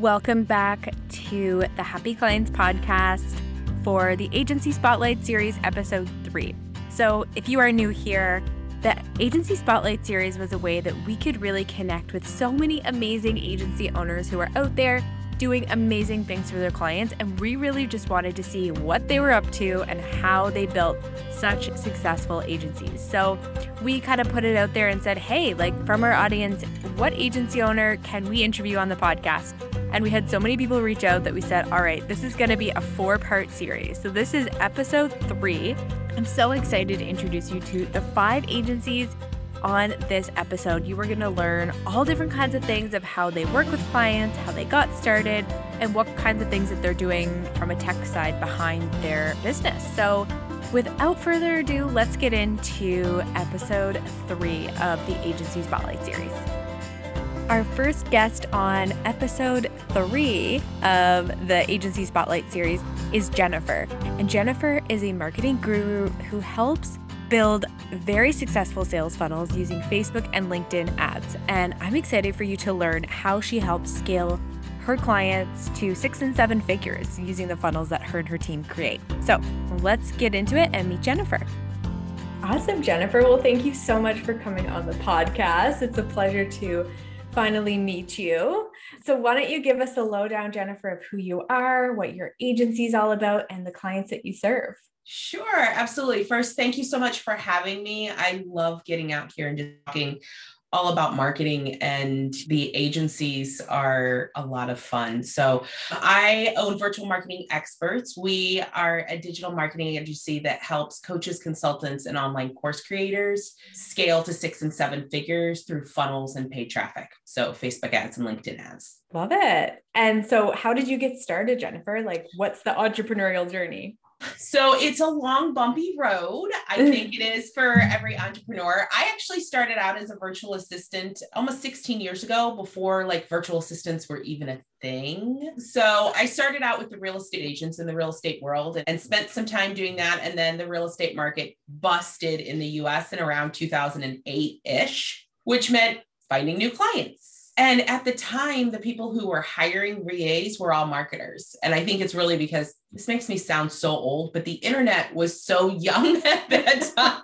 Welcome back to the Happy Clients podcast for the Agency Spotlight Series, episode three. So, if you are new here, the Agency Spotlight Series was a way that we could really connect with so many amazing agency owners who are out there doing amazing things for their clients. And we really just wanted to see what they were up to and how they built such successful agencies. So we kind of put it out there and said, hey, like from our audience, what agency owner can we interview on the podcast? And we had so many people reach out that we said, all right, this is going to be a four part series. So this is episode three. I'm so excited to introduce you to the five agencies on this episode, you are going to learn all different kinds of things of how they work with clients, how they got started, and what kinds of things that they're doing from a tech side behind their business. So, without further ado, let's get into episode three of the Agency Spotlight series. Our first guest on episode three of the Agency Spotlight series is Jennifer. And Jennifer is a marketing guru who helps build very successful sales funnels using Facebook and LinkedIn ads. And I'm excited for you to learn how she helps scale her clients to six and seven figures using the funnels that her and her team create. So let's get into it and meet Jennifer. Awesome, Jennifer. Well, thank you so much for coming on the podcast. It's a pleasure to finally meet you. So, why don't you give us a lowdown, Jennifer, of who you are, what your agency is all about, and the clients that you serve? Sure, absolutely. First, thank you so much for having me. I love getting out here and just talking all about marketing and the agencies are a lot of fun. So, I own Virtual Marketing Experts. We are a digital marketing agency that helps coaches, consultants, and online course creators scale to six and seven figures through funnels and paid traffic. So, Facebook ads and LinkedIn ads. Love it. And so, how did you get started, Jennifer? Like, what's the entrepreneurial journey? So it's a long, bumpy road. I think it is for every entrepreneur. I actually started out as a virtual assistant almost 16 years ago before like virtual assistants were even a thing. So I started out with the real estate agents in the real estate world and spent some time doing that. And then the real estate market busted in the US in around 2008 ish, which meant finding new clients and at the time, the people who were hiring REAs were all marketers. And I think it's really because this makes me sound so old, but the internet was so young at that time.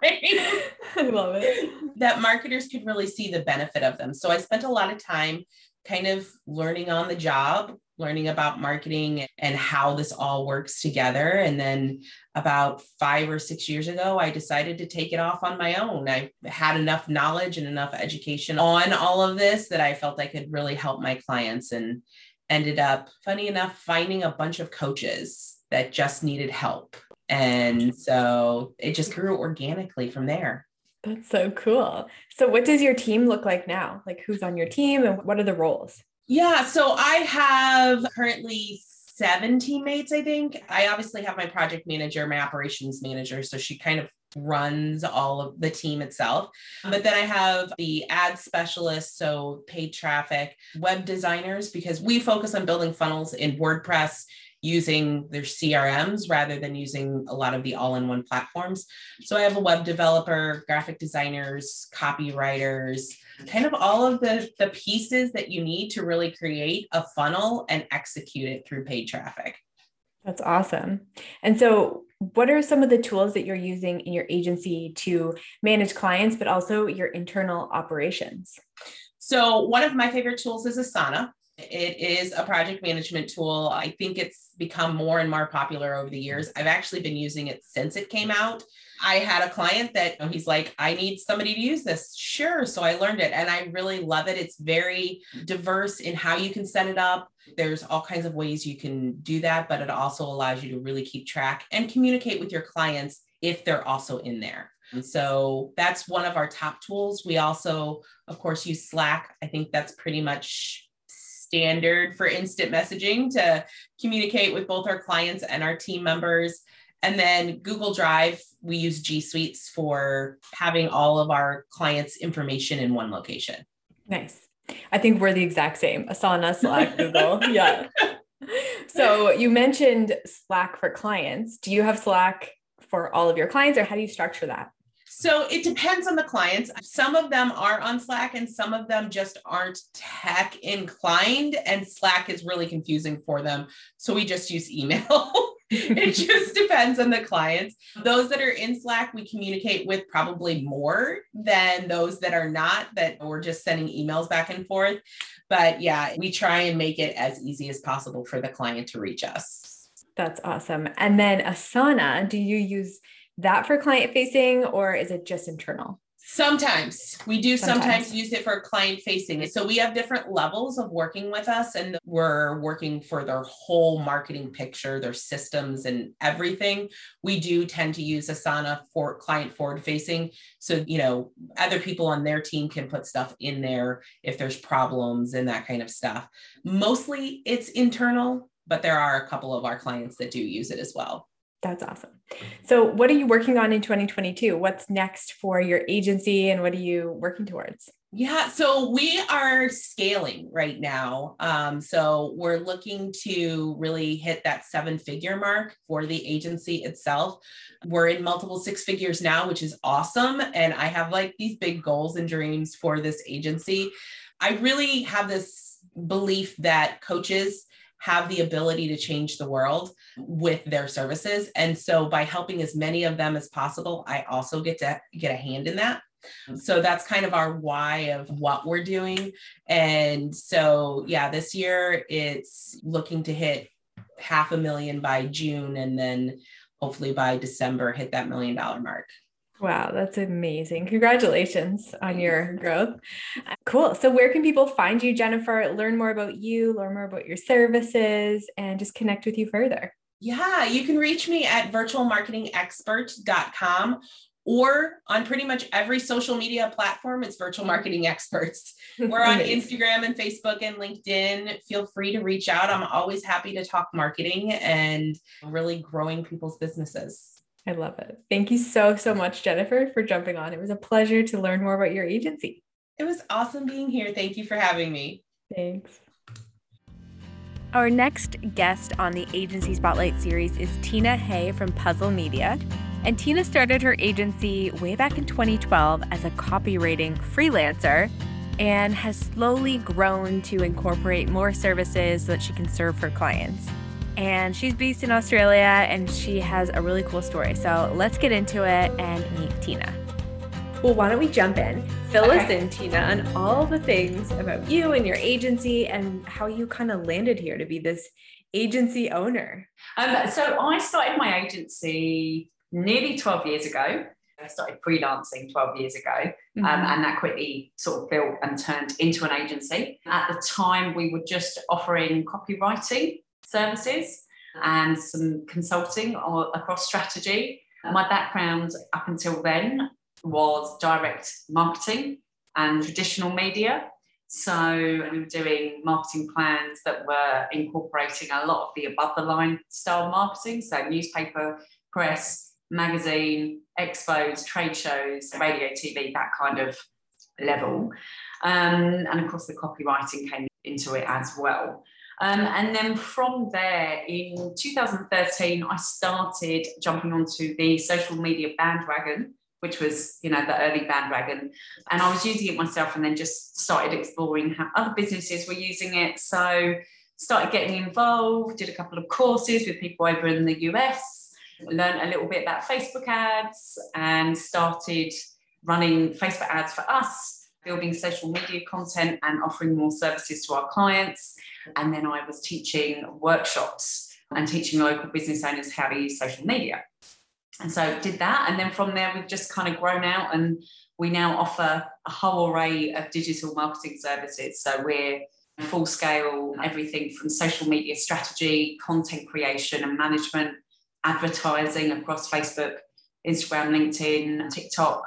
I love it. That marketers could really see the benefit of them. So I spent a lot of time kind of learning on the job, learning about marketing and how this all works together. And then about five or six years ago, I decided to take it off on my own. I had enough knowledge and enough education on all of this that I felt I could really help my clients and ended up, funny enough, finding a bunch of coaches that just needed help. And so it just grew organically from there. That's so cool. So, what does your team look like now? Like, who's on your team and what are the roles? Yeah, so I have currently seven teammates, I think. I obviously have my project manager, my operations manager. So she kind of runs all of the team itself. Uh-huh. But then I have the ad specialists, so paid traffic, web designers, because we focus on building funnels in WordPress using their CRMs rather than using a lot of the all in one platforms. So I have a web developer, graphic designers, copywriters, kind of all of the, the pieces that you need to really create a funnel and execute it through paid traffic. That's awesome. And so, what are some of the tools that you're using in your agency to manage clients, but also your internal operations? So, one of my favorite tools is Asana. It is a project management tool. I think it's become more and more popular over the years. I've actually been using it since it came out. I had a client that you know, he's like, I need somebody to use this. Sure. So I learned it and I really love it. It's very diverse in how you can set it up. There's all kinds of ways you can do that, but it also allows you to really keep track and communicate with your clients if they're also in there. And so that's one of our top tools. We also, of course, use Slack. I think that's pretty much standard for instant messaging to communicate with both our clients and our team members. And then Google Drive, we use G Suites for having all of our clients' information in one location. Nice. I think we're the exact same. Asana, Slack, Google. Yeah. So you mentioned Slack for clients. Do you have Slack for all of your clients or how do you structure that? So it depends on the clients. Some of them are on Slack and some of them just aren't tech inclined, and Slack is really confusing for them. So we just use email. it just depends on the clients. Those that are in Slack, we communicate with probably more than those that are not, that we're just sending emails back and forth. But yeah, we try and make it as easy as possible for the client to reach us. That's awesome. And then Asana, do you use that for client facing or is it just internal? Sometimes we do sometimes. sometimes. use it for client facing. So we have different levels of working with us, and we're working for their whole marketing picture, their systems, and everything. We do tend to use Asana for client forward facing. So, you know, other people on their team can put stuff in there if there's problems and that kind of stuff. Mostly it's internal, but there are a couple of our clients that do use it as well. That's awesome. So, what are you working on in 2022? What's next for your agency and what are you working towards? Yeah, so we are scaling right now. Um, so, we're looking to really hit that seven figure mark for the agency itself. We're in multiple six figures now, which is awesome. And I have like these big goals and dreams for this agency. I really have this belief that coaches have the ability to change the world with their services. And so by helping as many of them as possible, I also get to get a hand in that. So that's kind of our why of what we're doing. And so, yeah, this year it's looking to hit half a million by June and then hopefully by December hit that million dollar mark. Wow, that's amazing. Congratulations on your growth. Cool. So, where can people find you, Jennifer? Learn more about you, learn more about your services, and just connect with you further. Yeah, you can reach me at virtualmarketingexpert.com or on pretty much every social media platform, it's virtual mm-hmm. marketing experts. We're on Instagram and Facebook and LinkedIn. Feel free to reach out. I'm always happy to talk marketing and really growing people's businesses. I love it. Thank you so, so much, Jennifer, for jumping on. It was a pleasure to learn more about your agency. It was awesome being here. Thank you for having me. Thanks. Our next guest on the Agency Spotlight series is Tina Hay from Puzzle Media. And Tina started her agency way back in 2012 as a copywriting freelancer and has slowly grown to incorporate more services so that she can serve her clients and she's based in Australia and she has a really cool story. So let's get into it and meet Tina. Well, why don't we jump in? Fill okay. us in, Tina, on all the things about you and your agency and how you kind of landed here to be this agency owner. Um, so I started my agency nearly 12 years ago. I started freelancing 12 years ago, um, mm-hmm. um, and that quickly sort of built and turned into an agency. At the time, we were just offering copywriting services and some consulting or across strategy. My background up until then was direct marketing and traditional media. So we were doing marketing plans that were incorporating a lot of the above the line style marketing. So newspaper, press, magazine, expos, trade shows, radio, TV, that kind of level. Um, and of course, the copywriting came into it as well. Um, and then from there, in 2013, I started jumping onto the social media bandwagon, which was, you know, the early bandwagon. And I was using it myself and then just started exploring how other businesses were using it. So started getting involved, did a couple of courses with people over in the US, learned a little bit about Facebook ads and started running Facebook ads for us, building social media content and offering more services to our clients. And then I was teaching workshops and teaching local business owners how to use social media. And so did that. And then from there, we've just kind of grown out and we now offer a whole array of digital marketing services. So we're full scale, everything from social media strategy, content creation and management, advertising across Facebook, Instagram, LinkedIn, TikTok,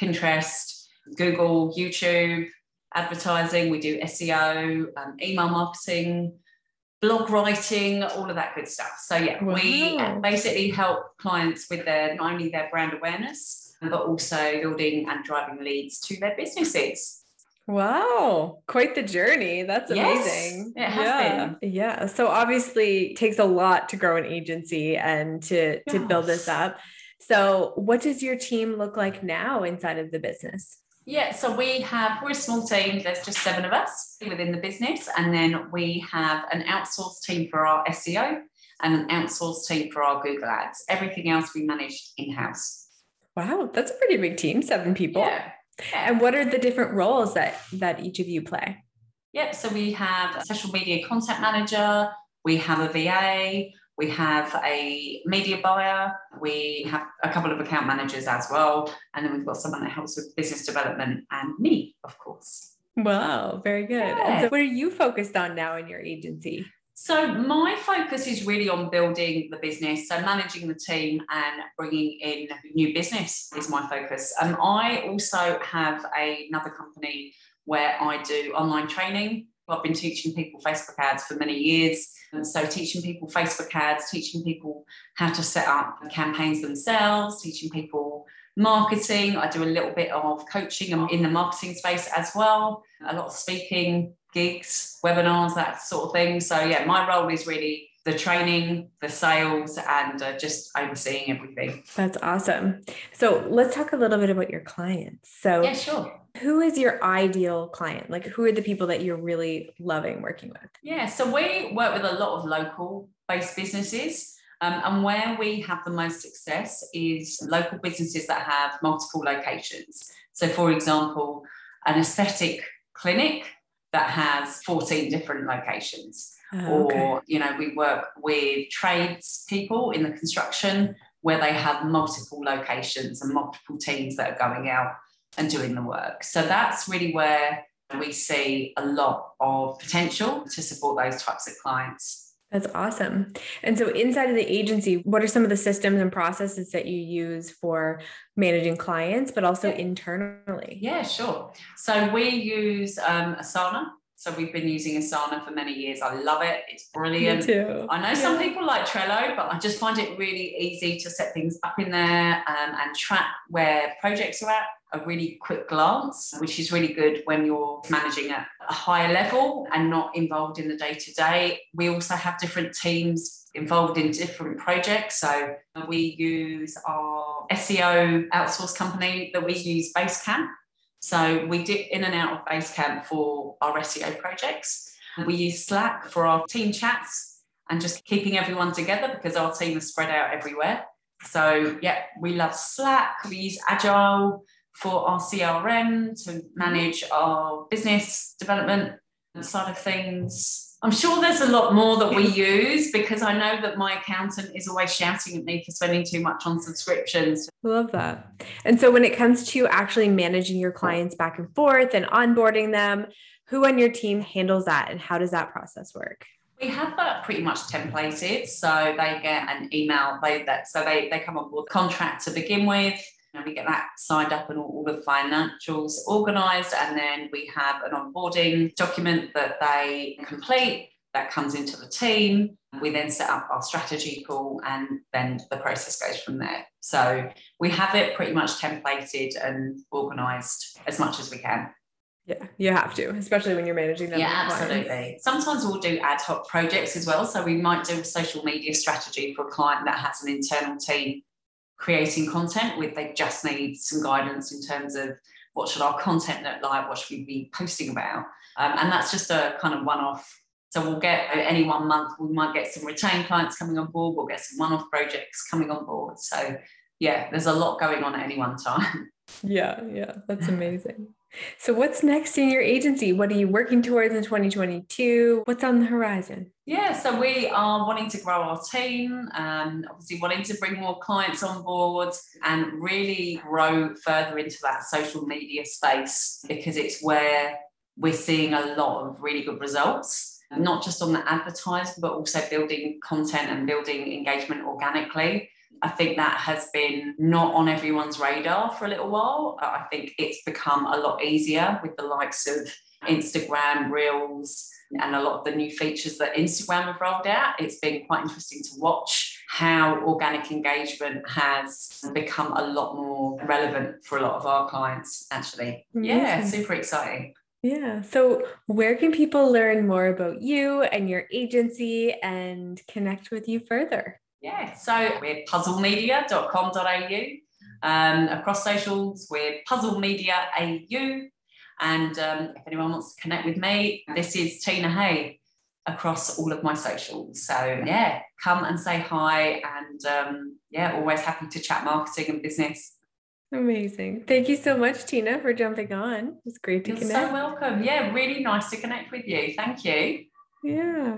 Pinterest, Google, YouTube, advertising, we do SEO, um, email marketing, blog writing, all of that good stuff. So yeah, wow. we basically help clients with their not only their brand awareness, but also building and driving leads to their businesses. Wow, quite the journey. That's amazing. Yes, it has yeah. been. Yeah. So obviously it takes a lot to grow an agency and to to build this up. So, what does your team look like now inside of the business? Yeah, so we have, we're a small team, there's just seven of us within the business. And then we have an outsourced team for our SEO and an outsourced team for our Google Ads. Everything else we manage in house. Wow, that's a pretty big team, seven people. Yeah. And what are the different roles that that each of you play? Yep, so we have a social media content manager, we have a VA, we have a media buyer, we have a couple of account managers as well, and then we've got someone that helps with business development and me, of course. Wow, very good. Yeah. So what are you focused on now in your agency? So my focus is really on building the business, so managing the team and bringing in new business is my focus. Um, I also have a, another company where I do online training. I've been teaching people Facebook ads for many years. So teaching people Facebook ads, teaching people how to set up campaigns themselves, teaching people marketing. I do a little bit of coaching in the marketing space as well, a lot of speaking, gigs, webinars, that sort of thing. So yeah, my role is really the training, the sales, and uh, just overseeing everything. That's awesome. So let's talk a little bit about your clients. So yeah, sure. Who is your ideal client? Like, who are the people that you're really loving working with? Yeah, so we work with a lot of local based businesses. Um, and where we have the most success is local businesses that have multiple locations. So, for example, an aesthetic clinic that has 14 different locations. Oh, okay. Or, you know, we work with trades people in the construction where they have multiple locations and multiple teams that are going out and doing the work. So that's really where we see a lot of potential to support those types of clients. That's awesome. And so, inside of the agency, what are some of the systems and processes that you use for managing clients, but also yeah. internally? Yeah, sure. So, we use um, Asana. So, we've been using Asana for many years. I love it. It's brilliant. Me too. I know yeah. some people like Trello, but I just find it really easy to set things up in there um, and track where projects are at a really quick glance, which is really good when you're managing at a higher level and not involved in the day to day. We also have different teams involved in different projects. So we use our SEO outsource company that we use Basecamp. So we dip in and out of Basecamp for our SEO projects. We use Slack for our team chats and just keeping everyone together because our team is spread out everywhere. So yeah, we love Slack. We use Agile for our CRM to manage our business development side of things. I'm sure there's a lot more that we use because I know that my accountant is always shouting at me for spending too much on subscriptions. Love that. And so when it comes to actually managing your clients back and forth and onboarding them, who on your team handles that and how does that process work? We have that pretty much templated. So they get an email, they that so they, they come on board contract to begin with we get that signed up and all, all the financials organised, and then we have an onboarding document that they complete that comes into the team. We then set up our strategy call, and then the process goes from there. So we have it pretty much templated and organised as much as we can. Yeah, you have to, especially when you're managing them. Yeah, absolutely. Sometimes we'll do ad hoc projects as well. So we might do a social media strategy for a client that has an internal team creating content with they just need some guidance in terms of what should our content look like what should we be posting about. Um, and that's just a kind of one-off. So we'll get any one month we might get some retained clients coming on board we'll get some one-off projects coming on board. So yeah there's a lot going on at any one time. Yeah yeah that's amazing so, what's next in your agency? What are you working towards in 2022? What's on the horizon? Yeah, so we are wanting to grow our team, and um, obviously wanting to bring more clients on board and really grow further into that social media space because it's where we're seeing a lot of really good results, not just on the advertising, but also building content and building engagement organically. I think that has been not on everyone's radar for a little while. Uh, I think it's become a lot easier with the likes of Instagram, Reels, and a lot of the new features that Instagram have rolled out. It's been quite interesting to watch how organic engagement has become a lot more relevant for a lot of our clients, actually. Amazing. Yeah, super exciting. Yeah. So, where can people learn more about you and your agency and connect with you further? Yeah, so we're puzzlemedia.com.au. Um, across socials, we're Puzzle Media AU. And um, if anyone wants to connect with me, this is Tina Hay across all of my socials. So yeah, come and say hi. And um, yeah, always happy to chat marketing and business. Amazing. Thank you so much, Tina, for jumping on. It's great to You're connect. so welcome. Yeah, really nice to connect with you. Thank you. Yeah.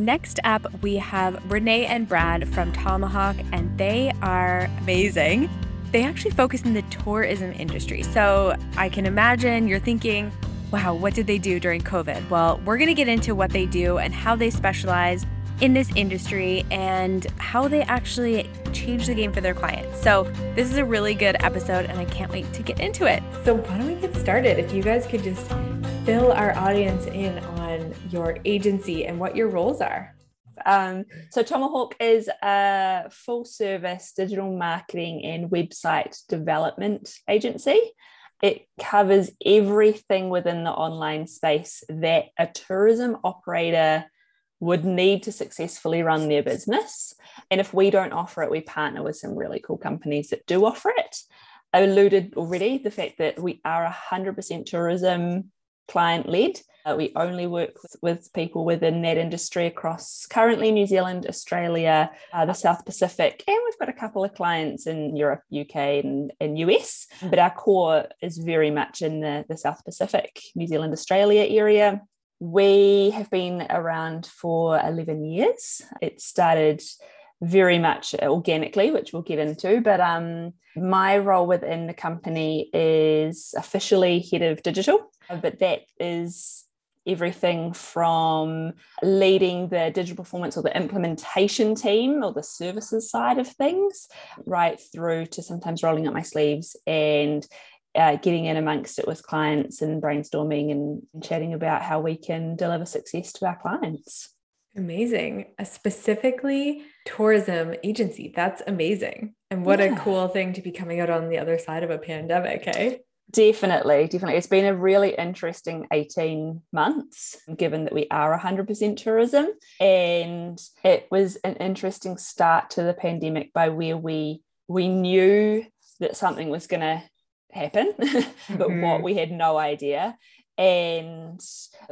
Next up, we have Renee and Brad from Tomahawk, and they are amazing. They actually focus in the tourism industry. So I can imagine you're thinking, wow, what did they do during COVID? Well, we're going to get into what they do and how they specialize in this industry and how they actually change the game for their clients. So, this is a really good episode, and I can't wait to get into it. So, why don't we get started? If you guys could just fill our audience in on your agency and what your roles are. Um, so Tomahawk is a full service digital marketing and website development agency. It covers everything within the online space that a tourism operator would need to successfully run their business. And if we don't offer it, we partner with some really cool companies that do offer it. I alluded already the fact that we are 100% tourism client led. Uh, we only work with, with, people within that industry across currently New Zealand, Australia, uh, the South Pacific, and we've got a couple of clients in Europe, UK, and, and US. But our core is very much in the, the South Pacific, New Zealand, Australia area. We have been around for 11 years. It started very much organically, which we'll get into. But um, my role within the company is officially head of digital, but that is everything from leading the digital performance or the implementation team or the services side of things, right through to sometimes rolling up my sleeves and uh, getting in amongst it with clients and brainstorming and, and chatting about how we can deliver success to our clients. Amazing. A specifically tourism agency. That's amazing. And what yeah. a cool thing to be coming out on the other side of a pandemic, eh? Definitely, definitely. It's been a really interesting 18 months, given that we are 100% tourism. And it was an interesting start to the pandemic by where we we knew that something was going to happen, but mm-hmm. what we had no idea. And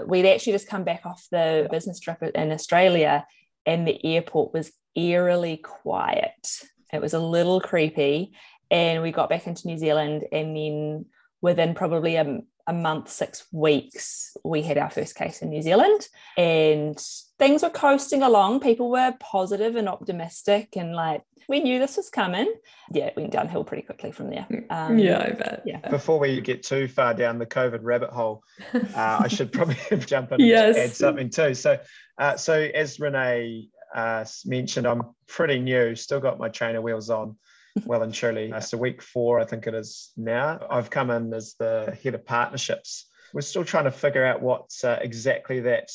we'd actually just come back off the business trip in Australia, and the airport was eerily quiet. It was a little creepy. And we got back into New Zealand, and then within probably a, a month, six weeks, we had our first case in New Zealand. And things were coasting along. People were positive and optimistic, and like we knew this was coming. Yeah, it went downhill pretty quickly from there. Um, yeah, I bet. Yeah. Before we get too far down the COVID rabbit hole, uh, I should probably jump in yes. and add something too. So, uh, so as Renee uh, mentioned, I'm pretty new. Still got my trainer wheels on. Well and truly. Uh, so week four, I think it is now. I've come in as the head of partnerships we're still trying to figure out what uh, exactly that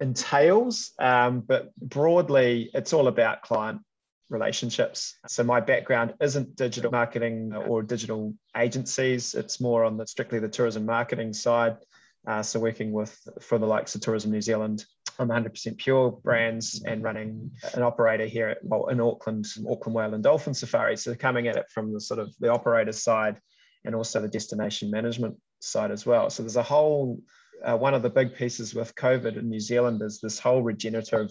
entails. Um, but broadly, it's all about client relationships. So my background isn't digital marketing or digital agencies. It's more on the strictly the tourism marketing side. Uh, so working with for the likes of Tourism New Zealand, I'm 100% pure brands and running an operator here at, well in Auckland, Auckland Whale and Dolphin Safari. So coming at it from the sort of the operator side and also the destination management side as well. So there's a whole uh, one of the big pieces with COVID in New Zealand is this whole regenerative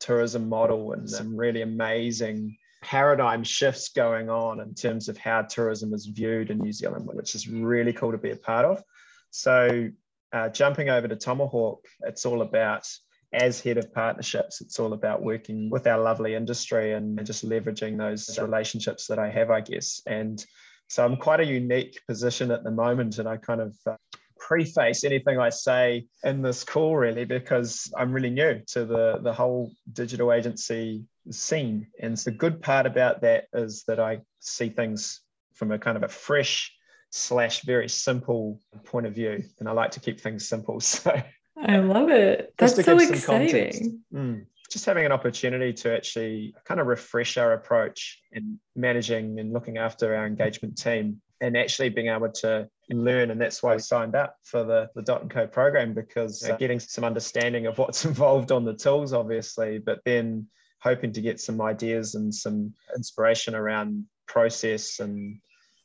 tourism model and some really amazing paradigm shifts going on in terms of how tourism is viewed in New Zealand, which is really cool to be a part of. So, uh, jumping over to Tomahawk, it's all about, as head of partnerships, it's all about working with our lovely industry and just leveraging those relationships that I have, I guess. And so I'm quite a unique position at the moment, and I kind of uh, preface anything I say in this call really because I'm really new to the the whole digital agency scene. And the good part about that is that I see things from a kind of a fresh slash very simple point of view, and I like to keep things simple. So I love it. That's so exciting. Mm just having an opportunity to actually kind of refresh our approach in managing and looking after our engagement team and actually being able to learn and that's why I signed up for the, the dot and co program because getting some understanding of what's involved on the tools obviously but then hoping to get some ideas and some inspiration around process and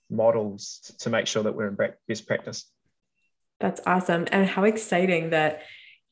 models to make sure that we're in best practice. That's awesome. And how exciting that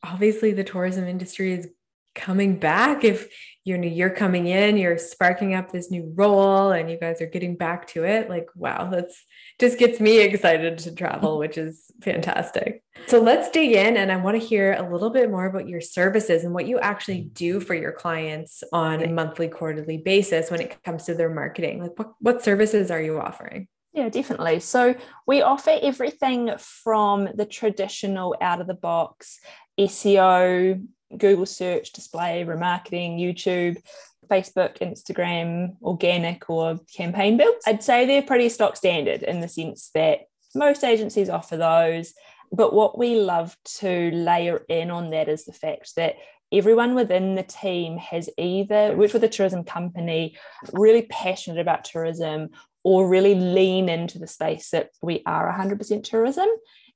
obviously the tourism industry is coming back. If you know you're coming in you're sparking up this new role and you guys are getting back to it like wow that's just gets me excited to travel which is fantastic. So let's dig in and i want to hear a little bit more about your services and what you actually do for your clients on a monthly quarterly basis when it comes to their marketing. Like what, what services are you offering yeah, definitely. So we offer everything from the traditional out of the box SEO, Google search, display, remarketing, YouTube, Facebook, Instagram, organic or campaign builds. I'd say they're pretty stock standard in the sense that most agencies offer those. But what we love to layer in on that is the fact that everyone within the team has either worked with a tourism company, really passionate about tourism, or really lean into the space that we are 100% tourism.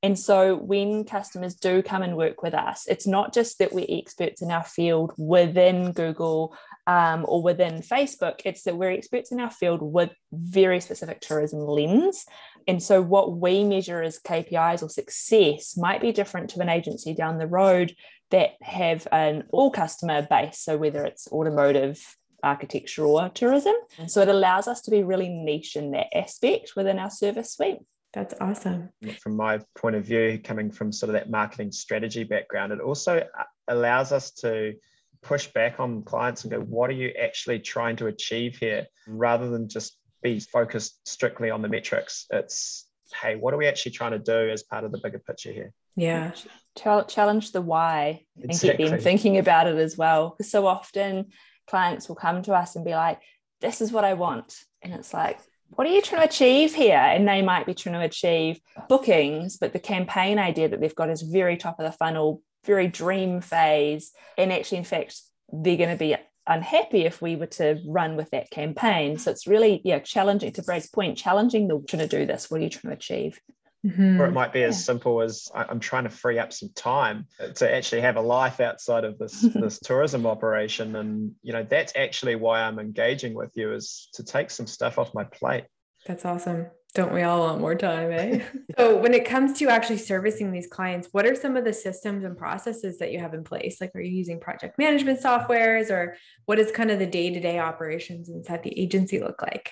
And so when customers do come and work with us, it's not just that we're experts in our field within Google um, or within Facebook, it's that we're experts in our field with very specific tourism lens. And so what we measure as KPIs or success might be different to an agency down the road that have an all customer base. So whether it's automotive, architecture or tourism. And so it allows us to be really niche in that aspect within our service suite. That's awesome. From my point of view, coming from sort of that marketing strategy background, it also uh, allows us to push back on clients and go, what are you actually trying to achieve here? Rather than just be focused strictly on the metrics. It's, hey, what are we actually trying to do as part of the bigger picture here? Yeah. Challenge the why exactly. and get them thinking about it as well. Because so often clients will come to us and be like, this is what I want. And it's like, what are you trying to achieve here? And they might be trying to achieve bookings, but the campaign idea that they've got is very top of the funnel, very dream phase. And actually, in fact, they're going to be unhappy if we were to run with that campaign. So it's really, yeah, challenging to Brad's point, challenging the trying to do this. What are you trying to achieve? Mm-hmm. Or it might be as simple as I'm trying to free up some time to actually have a life outside of this this tourism operation, and you know that's actually why I'm engaging with you is to take some stuff off my plate. That's awesome. Don't we all want more time, eh? so when it comes to actually servicing these clients, what are some of the systems and processes that you have in place? Like, are you using project management softwares, or what is kind of the day to day operations inside the agency look like?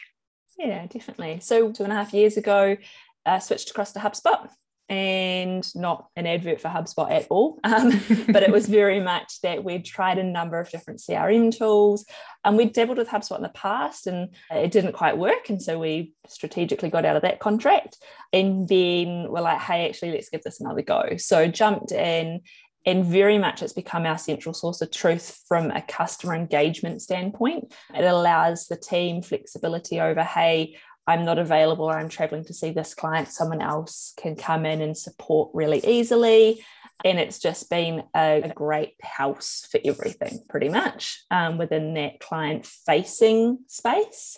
Yeah, definitely. So two and a half years ago, uh, switched across to HubSpot and not an advert for HubSpot at all. Um, but it was very much that we'd tried a number of different CRM tools and we'd dabbled with HubSpot in the past and it didn't quite work. And so we strategically got out of that contract. And then we're like, hey, actually, let's give this another go. So jumped in. And very much it's become our central source of truth from a customer engagement standpoint. It allows the team flexibility over, hey, I'm not available or I'm traveling to see this client, someone else can come in and support really easily. And it's just been a, great house for everything, pretty much um, within that client facing space.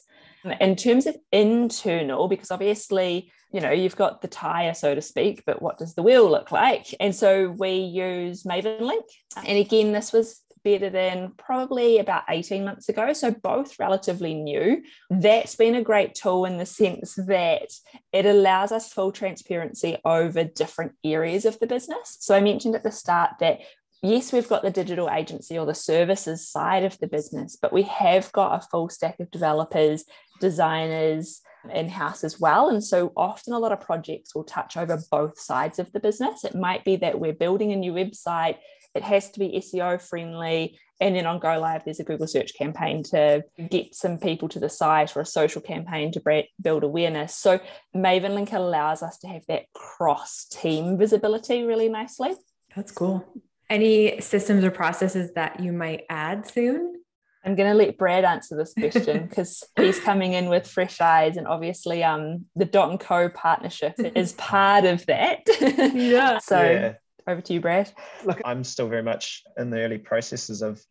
In terms of internal, because obviously, you know, you've got the tire, so to speak, but what does the wheel look like? And so we use MavenLink. And again, this was bedded in probably about 18 months ago. So both relatively new. That's been a great tool in the sense that it allows us full transparency over different areas of the business. So I mentioned at the start that yes, we've got the digital agency or the services side of the business, but we have got a full stack of developers, designers, in house as well. And so often a lot of projects will touch over both sides of the business. It might be that we're building a new website it has to be SEO friendly. And then on Go Live, there's a Google search campaign to get some people to the site or a social campaign to build awareness. So MavenLink allows us to have that cross team visibility really nicely. That's cool. Any systems or processes that you might add soon? I'm going to let Brad answer this question because he's coming in with fresh eyes, and obviously, um, the Dot and Co partnership is part of that. yeah. so yeah over to you, Brad. Look, I'm still very much in the early processes of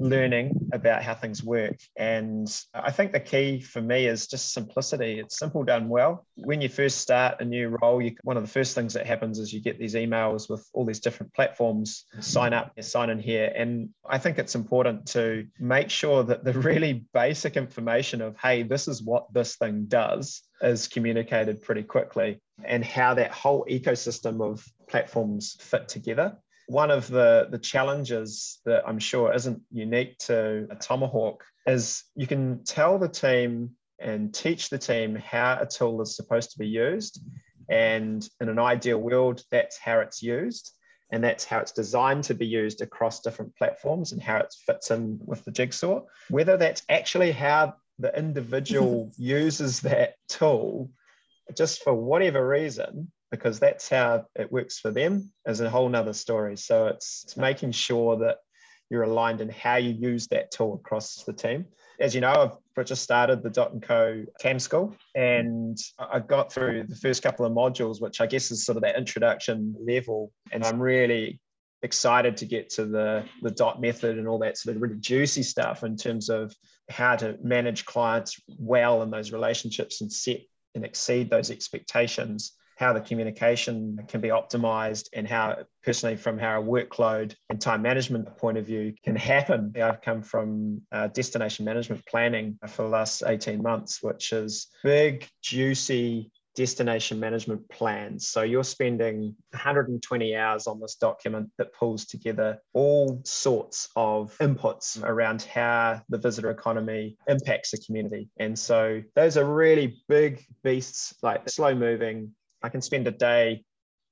learning about how things work. And I think the key for me is just simplicity. It's simple done well. When you first start a new role, you, one of the first things that happens is you get these emails with all these different platforms sign up, sign in here. And I think it's important to make sure that the really basic information of, hey, this is what this thing does is communicated pretty quickly and how that whole ecosystem of platforms fit together one of the, the challenges that I'm sure isn't unique to a Tomahawk is you can tell the team and teach the team how a tool is supposed to be used. And in an ideal world, that's how it's used. And that's how it's designed to be used across different platforms and how it fits in with the jigsaw. Whether that's actually how the individual uses that tool, just for whatever reason, because that's how it works for them is a whole nother story. So it's, it's making sure that you're aligned in how you use that tool across the team. As you know, I've just started the Dot & Co CAM school and I got through the first couple of modules, which I guess is sort of that introduction level. And I'm really excited to get to the, the dot method and all that sort of really juicy stuff in terms of how to manage clients well in those relationships and set and exceed those expectations how the communication can be optimized and how personally from how a workload and time management point of view can happen. I've come from uh, destination management planning for the last 18 months, which is big, juicy destination management plans. So you're spending 120 hours on this document that pulls together all sorts of inputs around how the visitor economy impacts the community. And so those are really big beasts, like slow moving, I can spend a day,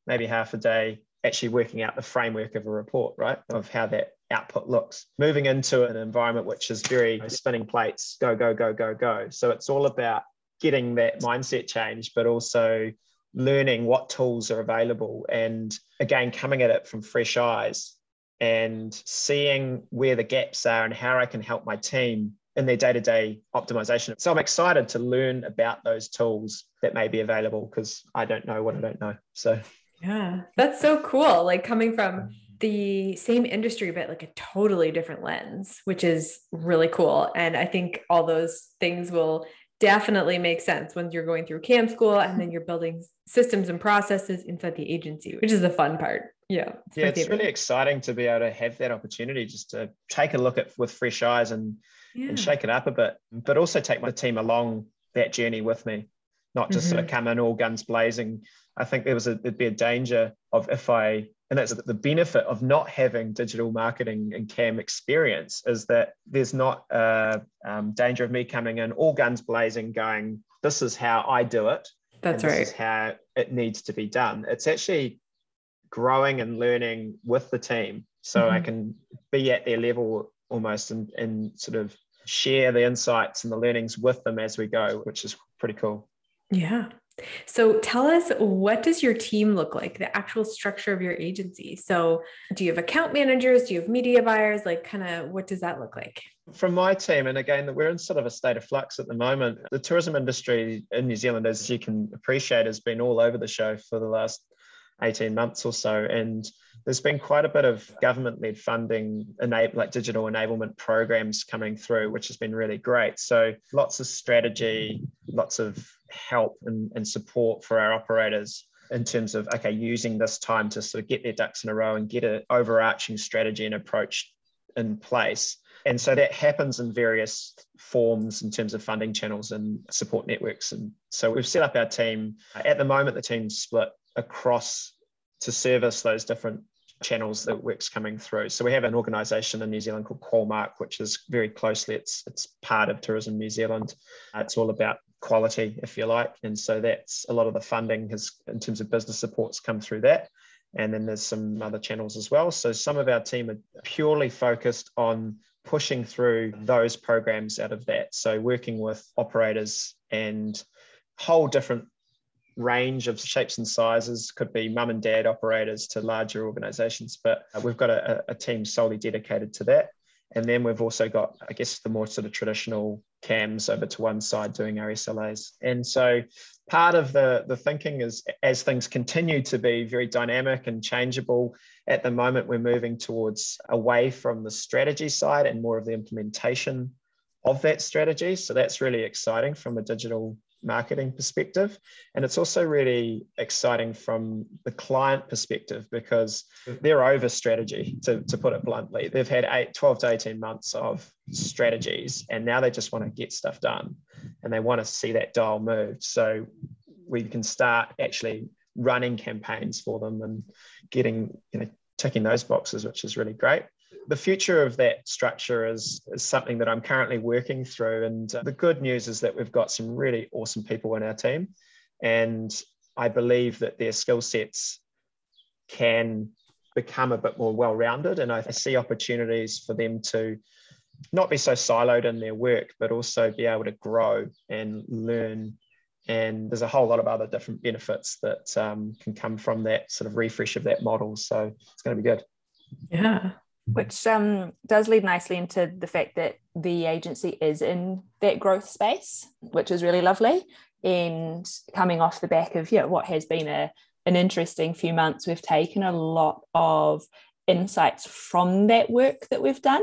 maybe half a day, actually working out the framework of a report, right? Of how that output looks. Moving into an environment which is very spinning plates, go, go, go, go, go. So it's all about getting that mindset change, but also learning what tools are available and again, coming at it from fresh eyes and seeing where the gaps are and how I can help my team in their day-to-day optimization. So I'm excited to learn about those tools that may be available because I don't know what I don't know. So yeah, that's so cool. Like coming from the same industry, but like a totally different lens, which is really cool. And I think all those things will definitely make sense when you're going through CAM school and then you're building systems and processes inside the agency, which is the fun part. Yeah. It's yeah, it's really exciting to be able to have that opportunity just to take a look at with fresh eyes and yeah. and shake it up a bit, but also take my team along that journey with me, not just mm-hmm. sort of mm-hmm. come in all guns blazing. I think there was a there'd be a danger of if I and that's the benefit of not having digital marketing and cam experience is that there's not a um, danger of me coming in all guns blazing going this is how i do it that's right this is how it needs to be done it's actually growing and learning with the team so mm-hmm. i can be at their level almost and, and sort of share the insights and the learnings with them as we go, which is pretty cool. Yeah. So tell us what does your team look like, the actual structure of your agency? So do you have account managers? Do you have media buyers? Like kind of what does that look like? From my team, and again, we're in sort of a state of flux at the moment. The tourism industry in New Zealand, as you can appreciate, has been all over the show for the last 18 months or so. And there's been quite a bit of government led funding, enable, like digital enablement programs coming through, which has been really great. So lots of strategy, lots of help and, and support for our operators in terms of, okay, using this time to sort of get their ducks in a row and get an overarching strategy and approach in place. And so that happens in various forms in terms of funding channels and support networks. And so we've set up our team. At the moment, the team's split across to service those different channels that work's coming through. So we have an organisation in New Zealand called Qualmark, which is very closely it's it's part of Tourism New Zealand. Uh, it's all about quality, if you like, and so that's a lot of the funding has in terms of business supports come through that. And then there's some other channels as well. So some of our team are purely focused on pushing through those programs out of that. So working with operators and whole different range of shapes and sizes could be mum and dad operators to larger organizations but uh, we've got a, a, team solely dedicated to that And then we've also got, I guess, the more sort of traditional cams over to one side doing our SLAs. And so part of the, the thinking is as things continue to be very dynamic and changeable, at the moment we're moving towards away from the strategy side and more of the implementation of that strategy. So that's really exciting from a digital marketing perspective. And it's also really exciting from the client perspective because they're over strategy, to, to put it bluntly. They've had eight, 12 to 18 months of strategies, and now they just want to get stuff done and they want to see that dial moved. So we can start actually running campaigns for them and getting, you know, ticking those boxes, which is really great the future of that structure is, is something that I'm currently working through. And uh, the good news is that we've got some really awesome people in our team. And I believe that their skill sets can become a bit more well rounded. And I see opportunities for them to not be so siloed in their work, but also be able to grow and learn. And there's a whole lot of other different benefits that um, can come from that sort of refresh of that model. So it's going to be good. Yeah, which um, does lead nicely into the fact that the agency is in that growth space, which is really lovely. And coming off the back of yeah, what has been a an interesting few months, we've taken a lot of insights from that work that we've done.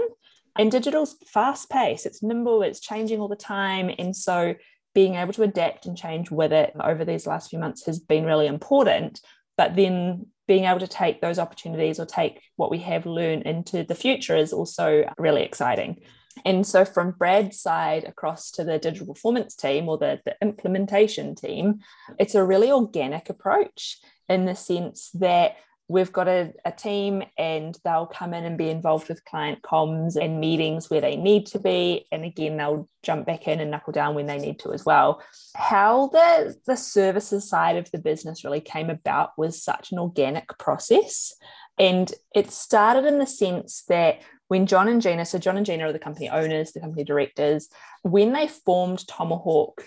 And digital's fast paced, it's nimble, it's changing all the time. And so being able to adapt and change with it over these last few months has been really important. But then being able to take those opportunities or take what we have learned into the future is also really exciting. And so, from Brad's side across to the digital performance team or the, the implementation team, it's a really organic approach in the sense that we've got a, a, team and they'll come in and be involved with client comms and meetings where they need to be. And again they'll jump back in and knuckle down when they need to as well. How the the services side of the business really came about was such an organic process. And it started in the sense that when John and Gina, so John and Gina are the company owners, the company directors, when they formed Tomahawk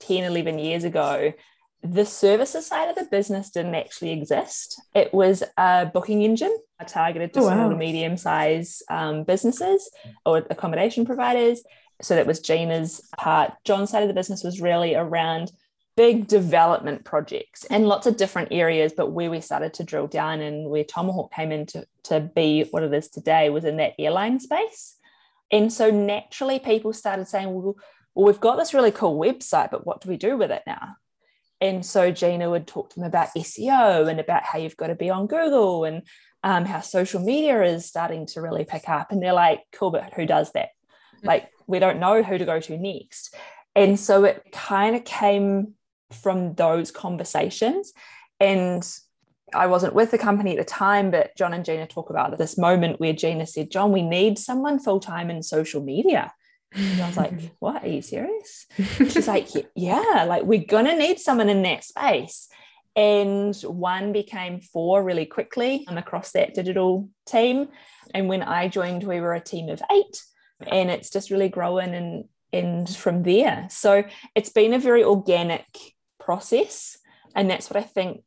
10, 11 years ago, the services side of the business didn't actually exist. It was a booking engine targeted to oh, wow. small to medium size um, businesses or accommodation providers. So that was Gina's part. John's side of the business was really around big development projects and lots of different areas. But where we started to drill down and where Tomahawk came in to, to be what it is today was in that airline space. And so naturally, people started saying, well, well, we've got this really cool website, but what do we do with it now? And so Gina would talk to them about SEO and about how you've got to be on Google and um, how social media is starting to really pick up. And they're like, cool, but who does that? Like, we don't know who to go to next. And so it kind of came from those conversations. And I wasn't with the company at the time, but John and Gina talk about this moment where Gina said, John, we need someone full time in social media. And I was like, what? Are you serious? She's like, yeah, like we're going to need someone in that space. And one became four really quickly um, across that digital team. And when I joined, we were a team of eight. And it's just really growing and, and from there. So it's been a very organic process. And that's what I think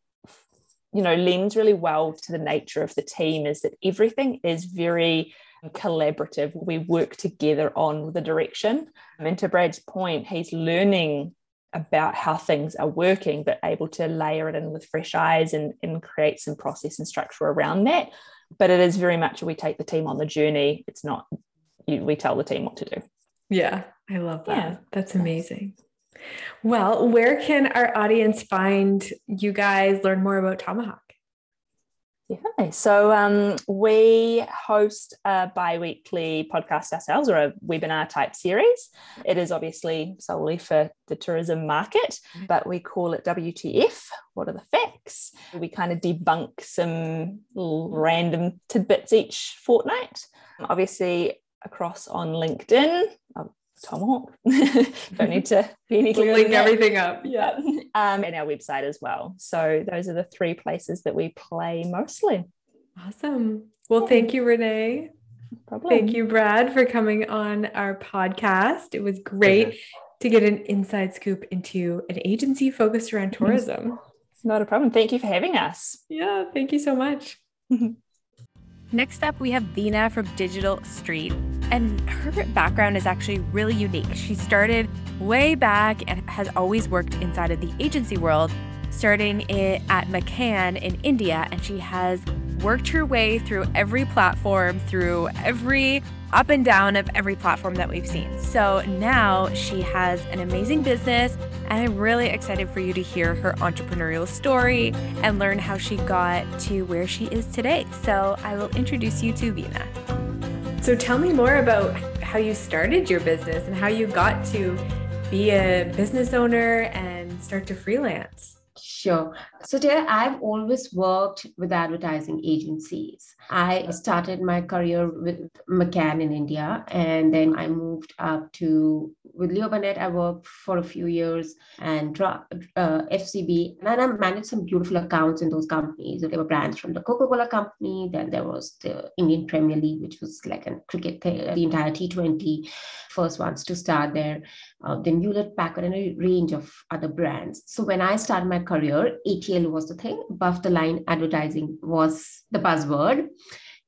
you know lends really well to the nature of the team is that everything is very collaborative. We work together on the direction. And to Brad's point, he's learning about how things are working, but able to layer it in with fresh eyes and, and create some process and structure around that. But it is very much we take the team on the journey. It's not you, we tell the team what to do. Yeah, I love that. Yeah. That's amazing. Well, where can our audience find you guys, learn more about Tomahawk? Yeah. So um, we host a bi weekly podcast ourselves or a webinar type series. It is obviously solely for the tourism market, mm-hmm. but we call it WTF. What are the facts? We kind of debunk some random tidbits each fortnight. Obviously, across on LinkedIn. Tomahawk. Don't need to be any clearer. Link everything up. Yeah. Um, and our website as well. So those are the three places that we play mostly. Awesome. Well, thank you, Renee. No thank you, Brad, for coming on our podcast. It was great to get an inside scoop into an agency focused around tourism. It's Not a problem. Thank you for having us. Yeah, thank you so much. Next up, we have Vina from Digital Street. And her background is actually really unique. She started way back and has always worked inside of the agency world, starting at McCann in India. And she has worked her way through every platform, through every up and down of every platform that we've seen. So now she has an amazing business, and I'm really excited for you to hear her entrepreneurial story and learn how she got to where she is today. So I will introduce you to Vina. So tell me more about how you started your business and how you got to be a business owner and start to freelance. Sure. So, Tara, I've always worked with advertising agencies. I started my career with McCann in India, and then I moved up to with Leo Burnett. I worked for a few years and uh, FCB, and I managed some beautiful accounts in those companies. There were brands from the Coca Cola company, then there was the Indian Premier League, which was like a cricket thing, the entire T20, first ones to start there. Uh, then Hewlett Packard and a range of other brands. So when I started my career, ATL was the thing, above the line advertising was the buzzword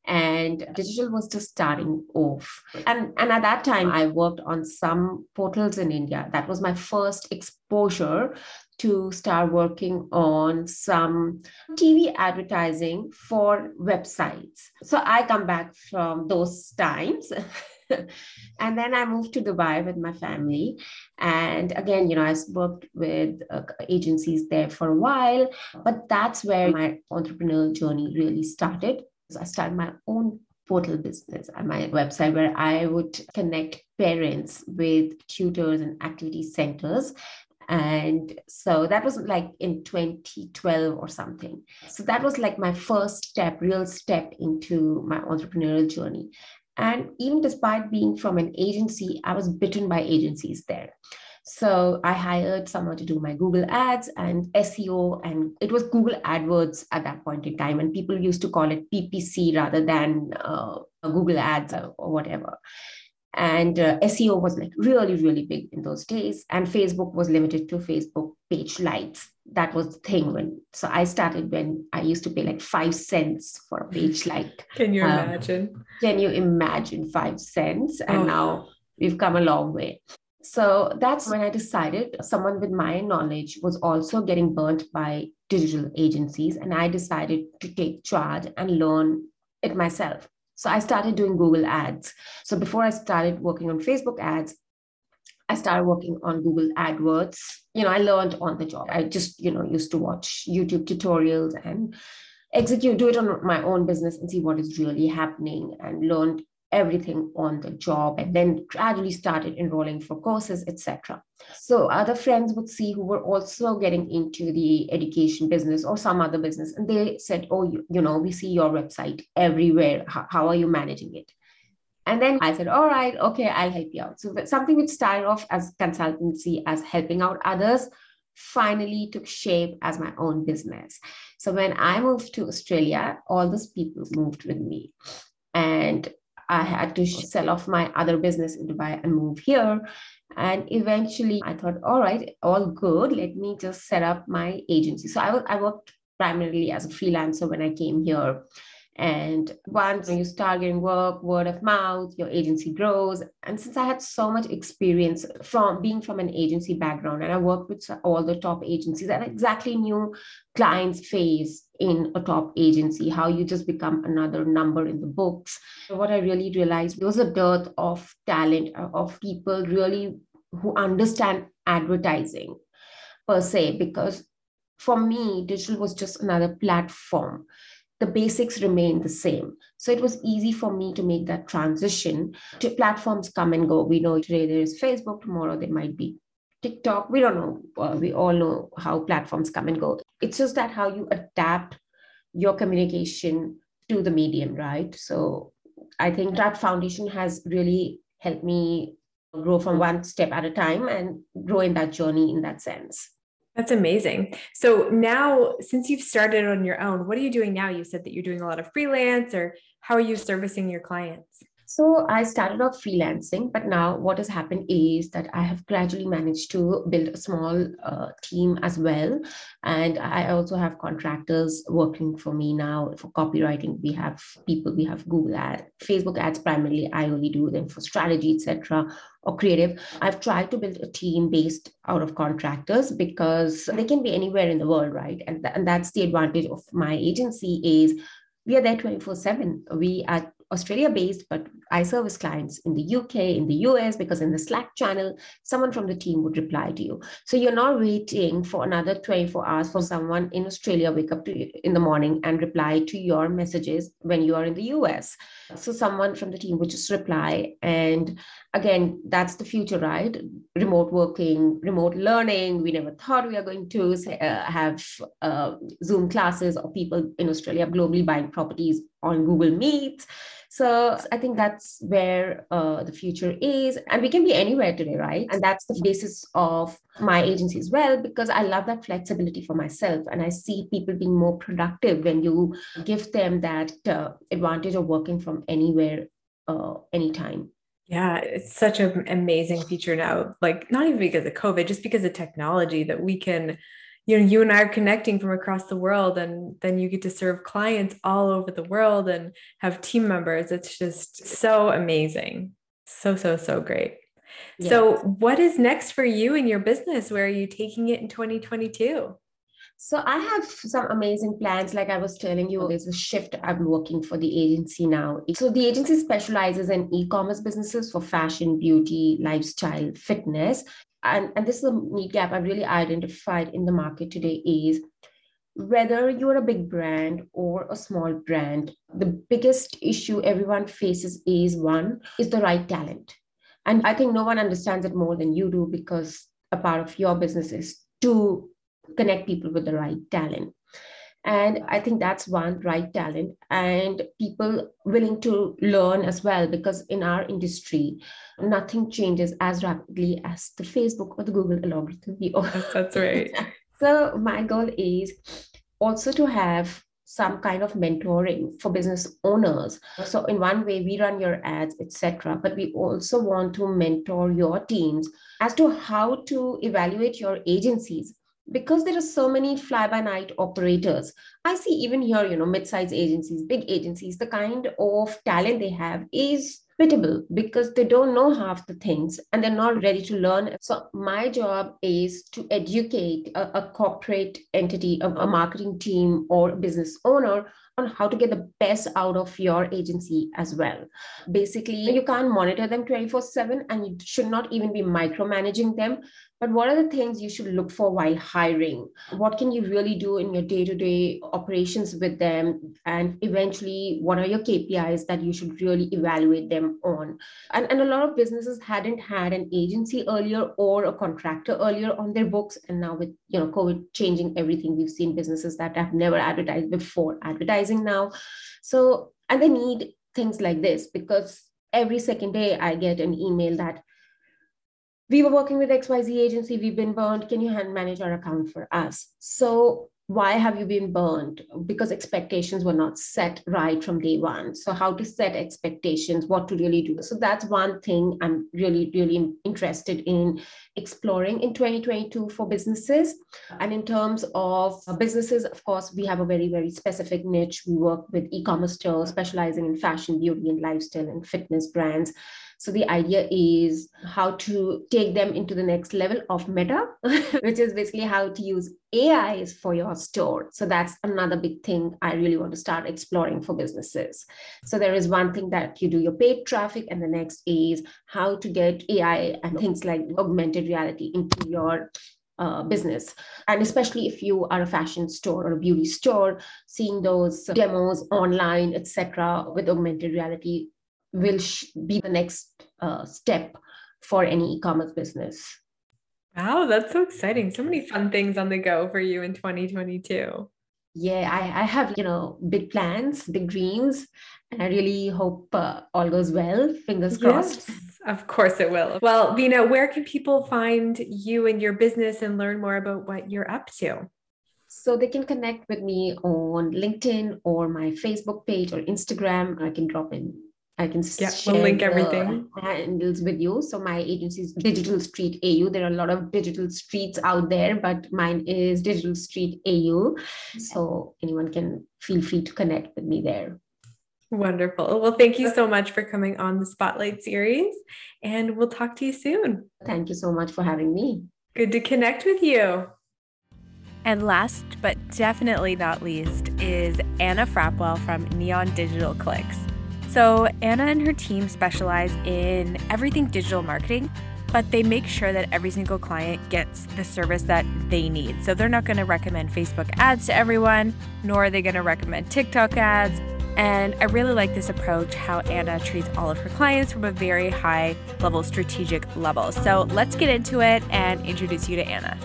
and digital was just starting off and and at that time i worked on some portals in india that was my first exposure to start working on some tv advertising for websites so i come back from those times and then I moved to Dubai with my family. And again, you know, I worked with uh, agencies there for a while, but that's where my entrepreneurial journey really started. I started my own portal business on my website where I would connect parents with tutors and activity centers. And so that was like in 2012 or something. So that was like my first step real step into my entrepreneurial journey. And even despite being from an agency, I was bitten by agencies there. So I hired someone to do my Google ads and SEO, and it was Google AdWords at that point in time. And people used to call it PPC rather than uh, Google Ads or, or whatever. And uh, SEO was like really, really big in those days. And Facebook was limited to Facebook page likes. That was the thing when, so I started when I used to pay like five cents for a page like. Can you um, imagine? Can you imagine five cents? And oh. now we've come a long way. So that's when I decided someone with my knowledge was also getting burnt by digital agencies. And I decided to take charge and learn it myself. So I started doing Google ads. So before I started working on Facebook ads, I started working on Google AdWords. You know, I learned on the job. I just, you know, used to watch YouTube tutorials and execute, do it on my own business and see what is really happening and learned everything on the job and then gradually started enrolling for courses etc so other friends would see who were also getting into the education business or some other business and they said oh you, you know we see your website everywhere how, how are you managing it and then I said, all right, okay, I'll help you out. So something which started off as consultancy, as helping out others, finally took shape as my own business. So when I moved to Australia, all those people moved with me. And I had to sell off my other business in Dubai and move here. And eventually I thought, all right, all good. Let me just set up my agency. So I, I worked primarily as a freelancer when I came here. And once you start getting work, word of mouth, your agency grows. And since I had so much experience from being from an agency background, and I worked with all the top agencies, I exactly knew clients face in a top agency, how you just become another number in the books. What I really realized there was a dearth of talent, uh, of people really who understand advertising per se, because for me, digital was just another platform the basics remain the same. So it was easy for me to make that transition to platforms come and go. We know today there is Facebook, tomorrow there might be TikTok. We don't know. Uh, we all know how platforms come and go. It's just that how you adapt your communication to the medium, right? So I think that foundation has really helped me grow from one step at a time and grow in that journey in that sense. That's amazing. So now, since you've started on your own, what are you doing now? You said that you're doing a lot of freelance, or how are you servicing your clients? So I started off freelancing, but now what has happened is that I have gradually managed to build a small uh, team as well. And I also have contractors working for me now for copywriting. We have people, we have Google ads, Facebook ads primarily. I only do them for strategy, etc or creative. I've tried to build a team based out of contractors because they can be anywhere in the world, right? And, th- and that's the advantage of my agency is we are there 24 7 we are Australia based, but I service clients in the UK, in the US, because in the Slack channel, someone from the team would reply to you. So you're not waiting for another 24 hours for someone in Australia wake up to in the morning and reply to your messages when you are in the US. So someone from the team would just reply. And again, that's the future, right? Remote working, remote learning. We never thought we are going to uh, have uh, Zoom classes or people in Australia globally buying properties on Google Meet. So I think that's where uh, the future is. And we can be anywhere today, right? And that's the basis of my agency as well, because I love that flexibility for myself. And I see people being more productive when you give them that uh, advantage of working from anywhere, uh, anytime. Yeah, it's such an amazing feature now. Like, not even because of COVID, just because of technology that we can you know you and i are connecting from across the world and then you get to serve clients all over the world and have team members it's just so amazing so so so great yes. so what is next for you in your business where are you taking it in 2022 so I have some amazing plans. Like I was telling you, there's a shift. I'm working for the agency now. So the agency specializes in e-commerce businesses for fashion, beauty, lifestyle, fitness and, and this is a need gap I've really identified in the market today is whether you're a big brand or a small brand, the biggest issue everyone faces is one is the right talent. And I think no one understands it more than you do because a part of your business is to connect people with the right talent. And I think that's one right talent and people willing to learn as well, because in our industry, nothing changes as rapidly as the Facebook or the Google algorithm. That's, that's right. so my goal is also to have some kind of mentoring for business owners so in one way we run your ads etc but we also want to mentor your teams as to how to evaluate your agencies because there are so many fly by night operators i see even here you know mid-sized agencies big agencies the kind of talent they have is pitiable because they don't know half the things and they're not ready to learn so my job is to educate a, a corporate entity a, a marketing team or a business owner on how to get the best out of your agency as well. Basically, you can't monitor them 24 7 and you should not even be micromanaging them. But what are the things you should look for while hiring? What can you really do in your day to day operations with them? And eventually, what are your KPIs that you should really evaluate them on? And, and a lot of businesses hadn't had an agency earlier or a contractor earlier on their books. And now, with you know COVID changing everything, we've seen businesses that have never advertised before advertising now. So, and they need things like this because every second day I get an email that we were working with xyz agency. We've been burned. Can you hand manage our account for us? So why have you been burned? Because expectations were not set right from day one. So how to set expectations? What to really do? So that's one thing i'm really really interested in exploring in 2022 for businesses. And in terms of businesses of course we have a very very specific niche. We work with e-commerce stores specializing in fashion beauty and lifestyle and fitness brands so the idea is how to take them into the next level of meta, which is basically how to use AIs for your store. So that's another big thing I really want to start exploring for businesses. So there is one thing that you do your paid traffic, and the next is how to get AI and things like augmented reality into your uh, business and especially if you are a fashion store or a beauty store seeing those demos online etc with augmented reality will sh- be the next uh, step for any e-commerce business. Wow, that's so exciting. So many fun things on the go for you in 2022. Yeah, I, I have, you know, big plans, big dreams, and I really hope uh, all goes well. Fingers crossed. Yes, of course it will. Well, Vina, where can people find you and your business and learn more about what you're up to? So they can connect with me on LinkedIn or my Facebook page or Instagram. I can drop in I can yeah, we'll link everything handles with you. So my agency is Digital Street AU. There are a lot of digital streets out there, but mine is Digital Street AU. So anyone can feel free to connect with me there. Wonderful. Well, thank you so much for coming on the Spotlight series, and we'll talk to you soon. Thank you so much for having me. Good to connect with you. And last but definitely not least is Anna Frapwell from Neon Digital Clicks. So, Anna and her team specialize in everything digital marketing, but they make sure that every single client gets the service that they need. So, they're not going to recommend Facebook ads to everyone, nor are they going to recommend TikTok ads. And I really like this approach, how Anna treats all of her clients from a very high level strategic level. So, let's get into it and introduce you to Anna.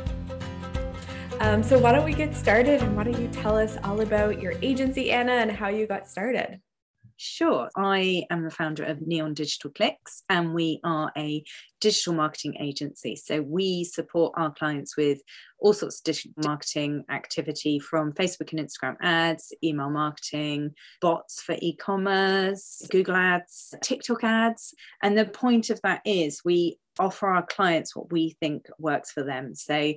Um, so, why don't we get started and why don't you tell us all about your agency, Anna, and how you got started? Sure. I am the founder of Neon Digital Clicks, and we are a digital marketing agency. So we support our clients with all sorts of digital marketing activity from Facebook and Instagram ads, email marketing, bots for e commerce, Google ads, TikTok ads. And the point of that is we offer our clients what we think works for them. So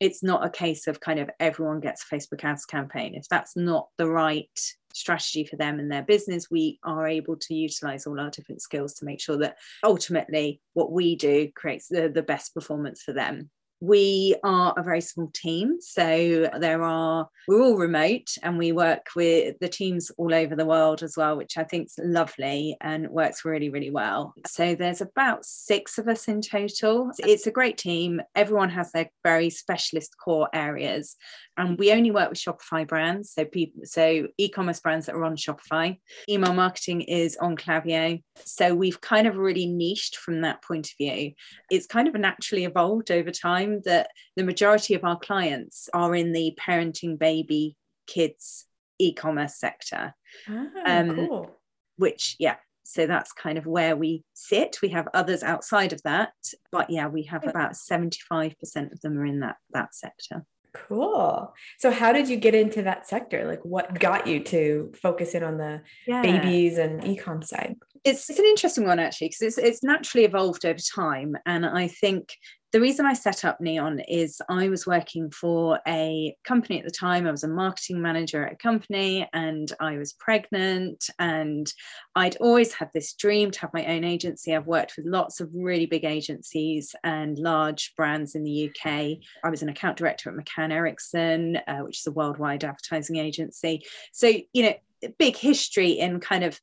it's not a case of kind of everyone gets a Facebook ads campaign. If that's not the right strategy for them and their business, we are able to utilize all our different skills to make sure that ultimately what we do creates the, the best performance for them. We are a very small team so there are we're all remote and we work with the teams all over the world as well which i think is lovely and works really really well. So there's about six of us in total. It's a great team. Everyone has their very specialist core areas and we only work with shopify brands so people so e-commerce brands that are on shopify email marketing is on Klaviyo so we've kind of really niched from that point of view it's kind of naturally evolved over time that the majority of our clients are in the parenting baby kids e-commerce sector. Ah, um, cool. Which, yeah, so that's kind of where we sit. We have others outside of that, but yeah, we have about 75% of them are in that that sector. Cool. So how did you get into that sector? Like what got you to focus in on the yeah. babies and ecom side? It's, it's an interesting one actually because it's, it's naturally evolved over time and i think the reason I set up Neon is I was working for a company at the time. I was a marketing manager at a company and I was pregnant. And I'd always had this dream to have my own agency. I've worked with lots of really big agencies and large brands in the UK. I was an account director at McCann Erickson, uh, which is a worldwide advertising agency. So, you know, big history in kind of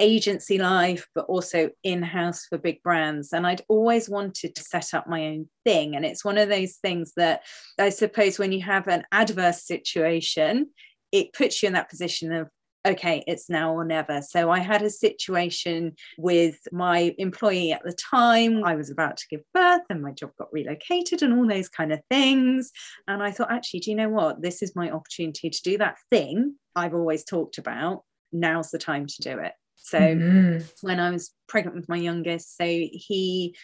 agency life, but also in house for big brands. And I'd always wanted to set up my own thing. And it's one of those things that I suppose when you have an adverse situation, it puts you in that position of, okay, it's now or never. So I had a situation with my employee at the time. I was about to give birth and my job got relocated and all those kind of things. And I thought, actually, do you know what? This is my opportunity to do that thing I've always talked about. Now's the time to do it. So mm-hmm. when I was pregnant with my youngest, so he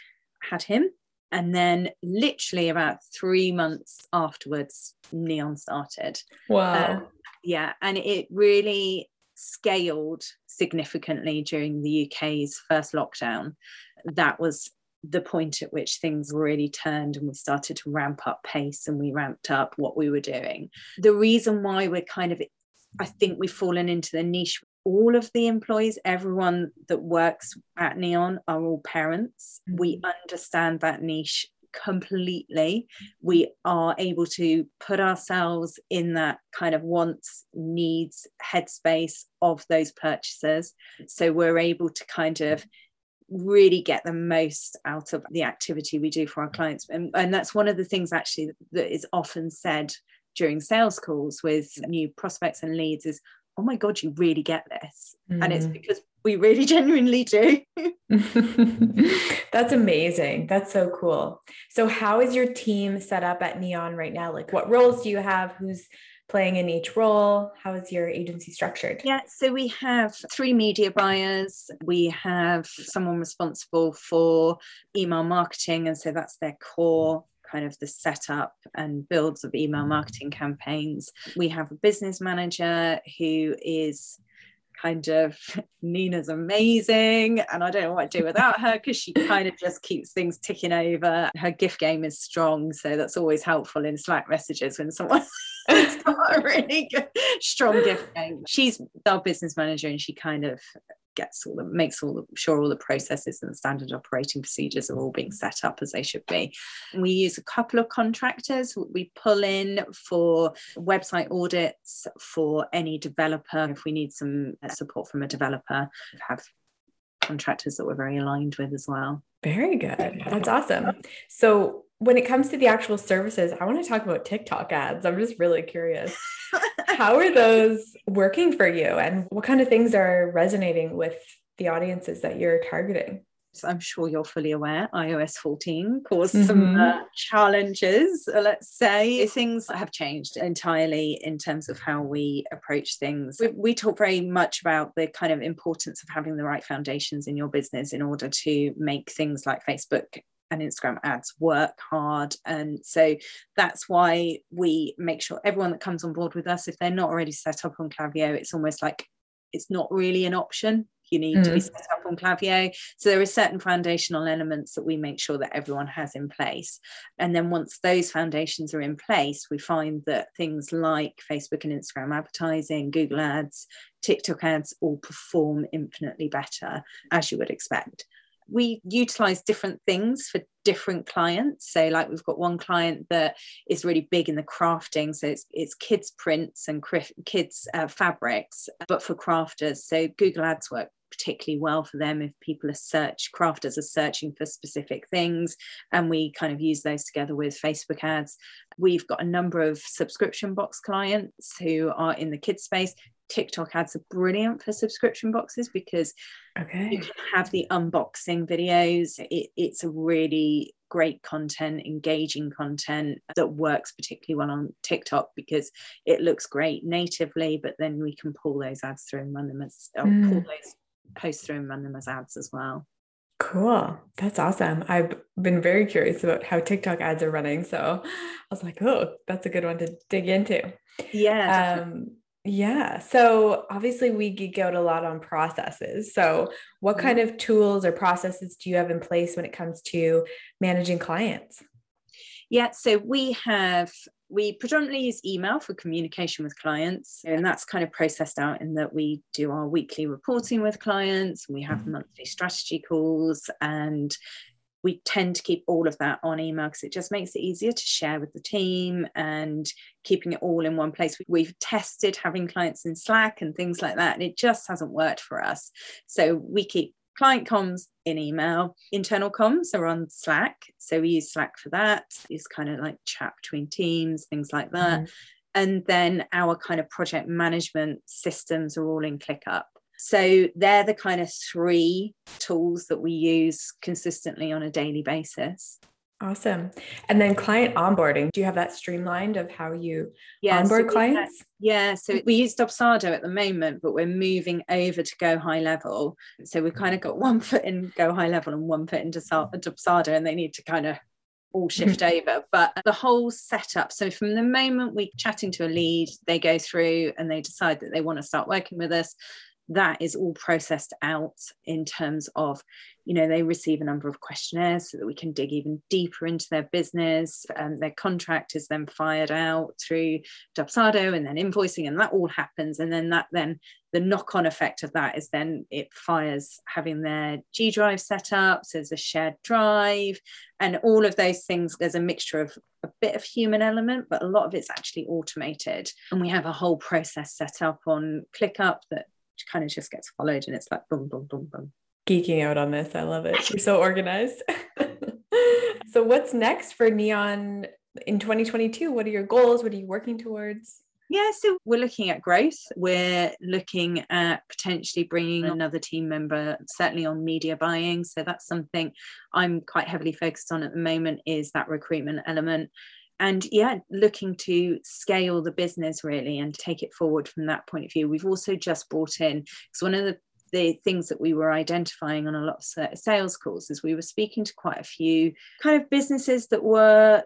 had him. And then literally about three months afterwards, Neon started. Wow. Um, yeah. And it really scaled significantly during the UK's first lockdown. That was the point at which things really turned and we started to ramp up pace and we ramped up what we were doing. The reason why we're kind of I think we've fallen into the niche all of the employees, everyone that works at Neon are all parents. Mm-hmm. We understand that niche completely. We are able to put ourselves in that kind of wants, needs headspace of those purchasers. So we're able to kind of really get the most out of the activity we do for our clients. And, and that's one of the things actually that is often said during sales calls with new prospects and leads is oh my god you really get this. Mm. and it's mm. because we really genuinely do. That's amazing. That's so cool. So how is your team set up at neon right now? Like what roles do you have? Who's playing in each role? How is your agency structured? Yeah so we have three media buyers. We have someone responsible for email marketing and so that's their core kind of the setup and builds of email mm. marketing campaigns. We have a business manager who is kind of Nina's amazing and I don't know what to do without her because she kind of just keeps things ticking over. Her GIF game is strong, so that's always helpful in Slack messages when someone has got a really good, strong GIF game. She's our business manager and she kind of gets all the makes all the sure all the processes and standard operating procedures are all being set up as they should be. We use a couple of contractors we pull in for website audits for any developer if we need some uh, support from a developer have contractors that we're very aligned with as well. Very good. That's awesome. So when it comes to the actual services, I want to talk about TikTok ads. I'm just really curious. How are those working for you and what kind of things are resonating with the audiences that you're targeting? So I'm sure you're fully aware iOS 14 caused mm-hmm. some uh, challenges, let's say. Things have changed entirely in terms of how we approach things. We, we talk very much about the kind of importance of having the right foundations in your business in order to make things like Facebook and Instagram ads work hard. And so that's why we make sure everyone that comes on board with us, if they're not already set up on Klaviyo, it's almost like it's not really an option. You need mm. to be mm. set up on Klaviyo. So there are certain foundational elements that we make sure that everyone has in place. And then once those foundations are in place, we find that things like Facebook and Instagram advertising, Google ads, TikTok ads all perform infinitely better, as you would expect we utilize different things for different clients. So like we've got one client that is really big in the crafting so it's, it's kids prints and kids uh, fabrics but for crafters. So google ads work particularly well for them if people are search crafters are searching for specific things and we kind of use those together with facebook ads. We've got a number of subscription box clients who are in the kids space TikTok ads are brilliant for subscription boxes because okay. you can have the unboxing videos. It, it's a really great content, engaging content that works particularly well on TikTok because it looks great natively, but then we can pull those ads through and run them as mm. pull those posts through and run them as ads as well. Cool. That's awesome. I've been very curious about how TikTok ads are running. So I was like, oh, that's a good one to dig into. Yeah. Um, yeah. So obviously, we geek out a lot on processes. So, what kind of tools or processes do you have in place when it comes to managing clients? Yeah. So, we have, we predominantly use email for communication with clients. And that's kind of processed out in that we do our weekly reporting with clients, we have mm-hmm. monthly strategy calls, and we tend to keep all of that on email because it just makes it easier to share with the team and keeping it all in one place. We've tested having clients in Slack and things like that, and it just hasn't worked for us. So we keep client comms in email, internal comms are on Slack. So we use Slack for that. It's kind of like chat between teams, things like that. Mm-hmm. And then our kind of project management systems are all in ClickUp. So they're the kind of three tools that we use consistently on a daily basis. Awesome. And then client onboarding. Do you have that streamlined of how you yeah, onboard so clients? yeah. So we use Dubsado at the moment, but we're moving over to Go High Level. So we've kind of got one foot in Go High Level and one foot into Dubsado, and they need to kind of all shift over. But the whole setup. So from the moment we're chatting to a lead, they go through and they decide that they want to start working with us that is all processed out in terms of you know they receive a number of questionnaires so that we can dig even deeper into their business. And their contract is then fired out through Dubsado and then invoicing and that all happens. And then that then the knock-on effect of that is then it fires having their G drive set up so there's a shared drive and all of those things there's a mixture of a bit of human element but a lot of it's actually automated. And we have a whole process set up on ClickUp that kind of just gets followed and it's like boom, boom, boom, boom. Geeking out on this. I love it. You're so organized. so, what's next for Neon in 2022? What are your goals? What are you working towards? Yeah, so we're looking at growth. We're looking at potentially bringing another team member, certainly on media buying. So that's something I'm quite heavily focused on at the moment is that recruitment element and yeah looking to scale the business really and take it forward from that point of view. We've also just brought in because one of the the things that we were identifying on a lot of sales calls is we were speaking to quite a few kind of businesses that were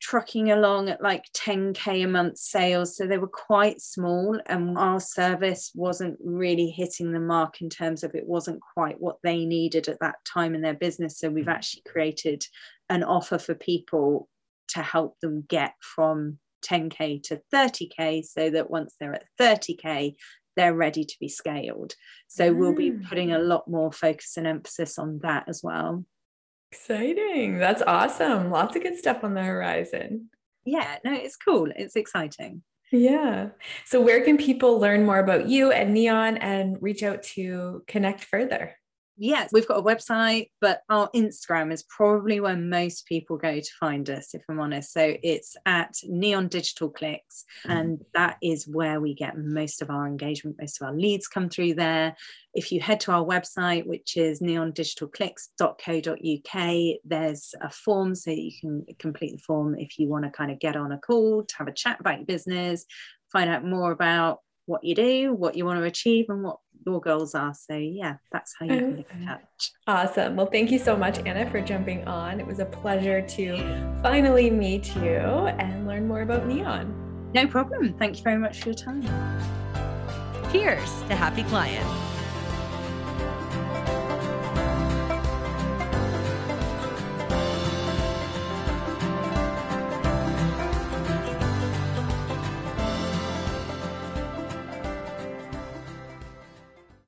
trucking along at like 10k a month sales. So they were quite small and our service wasn't really hitting the mark in terms of it wasn't quite what they needed at that time in their business. So we've mm. actually created an offer for people to help them get from 10k to 30k so that once they're at 30k they're ready to be scaled so mm. we'll be mm. putting a lot more focus and emphasis on that as well Exciting. That's awesome. Lots of good stuff on the horizon. Yeah, no, it's cool. It's exciting. Yeah. So, where can people learn more about you and Neon and reach out to connect further? Yes, we've got a website, but our Instagram is probably where most people go to find us, if I'm honest. So it's at Neon Digital Clicks, hmm. and that is where we get most of our engagement, most of our leads come through there. If you head to our website, which is neondigitalclicks.co.uk, there's a form so you can complete the form if you want to kind of get on a call to have a chat about your business, find out more about what you do, what you want to achieve, and what your goals are. So, yeah, that's how you can get in touch. Awesome. Well, thank you so much, Anna, for jumping on. It was a pleasure to finally meet you and learn more about Neon. No problem. Thank you very much for your time. Cheers to happy clients.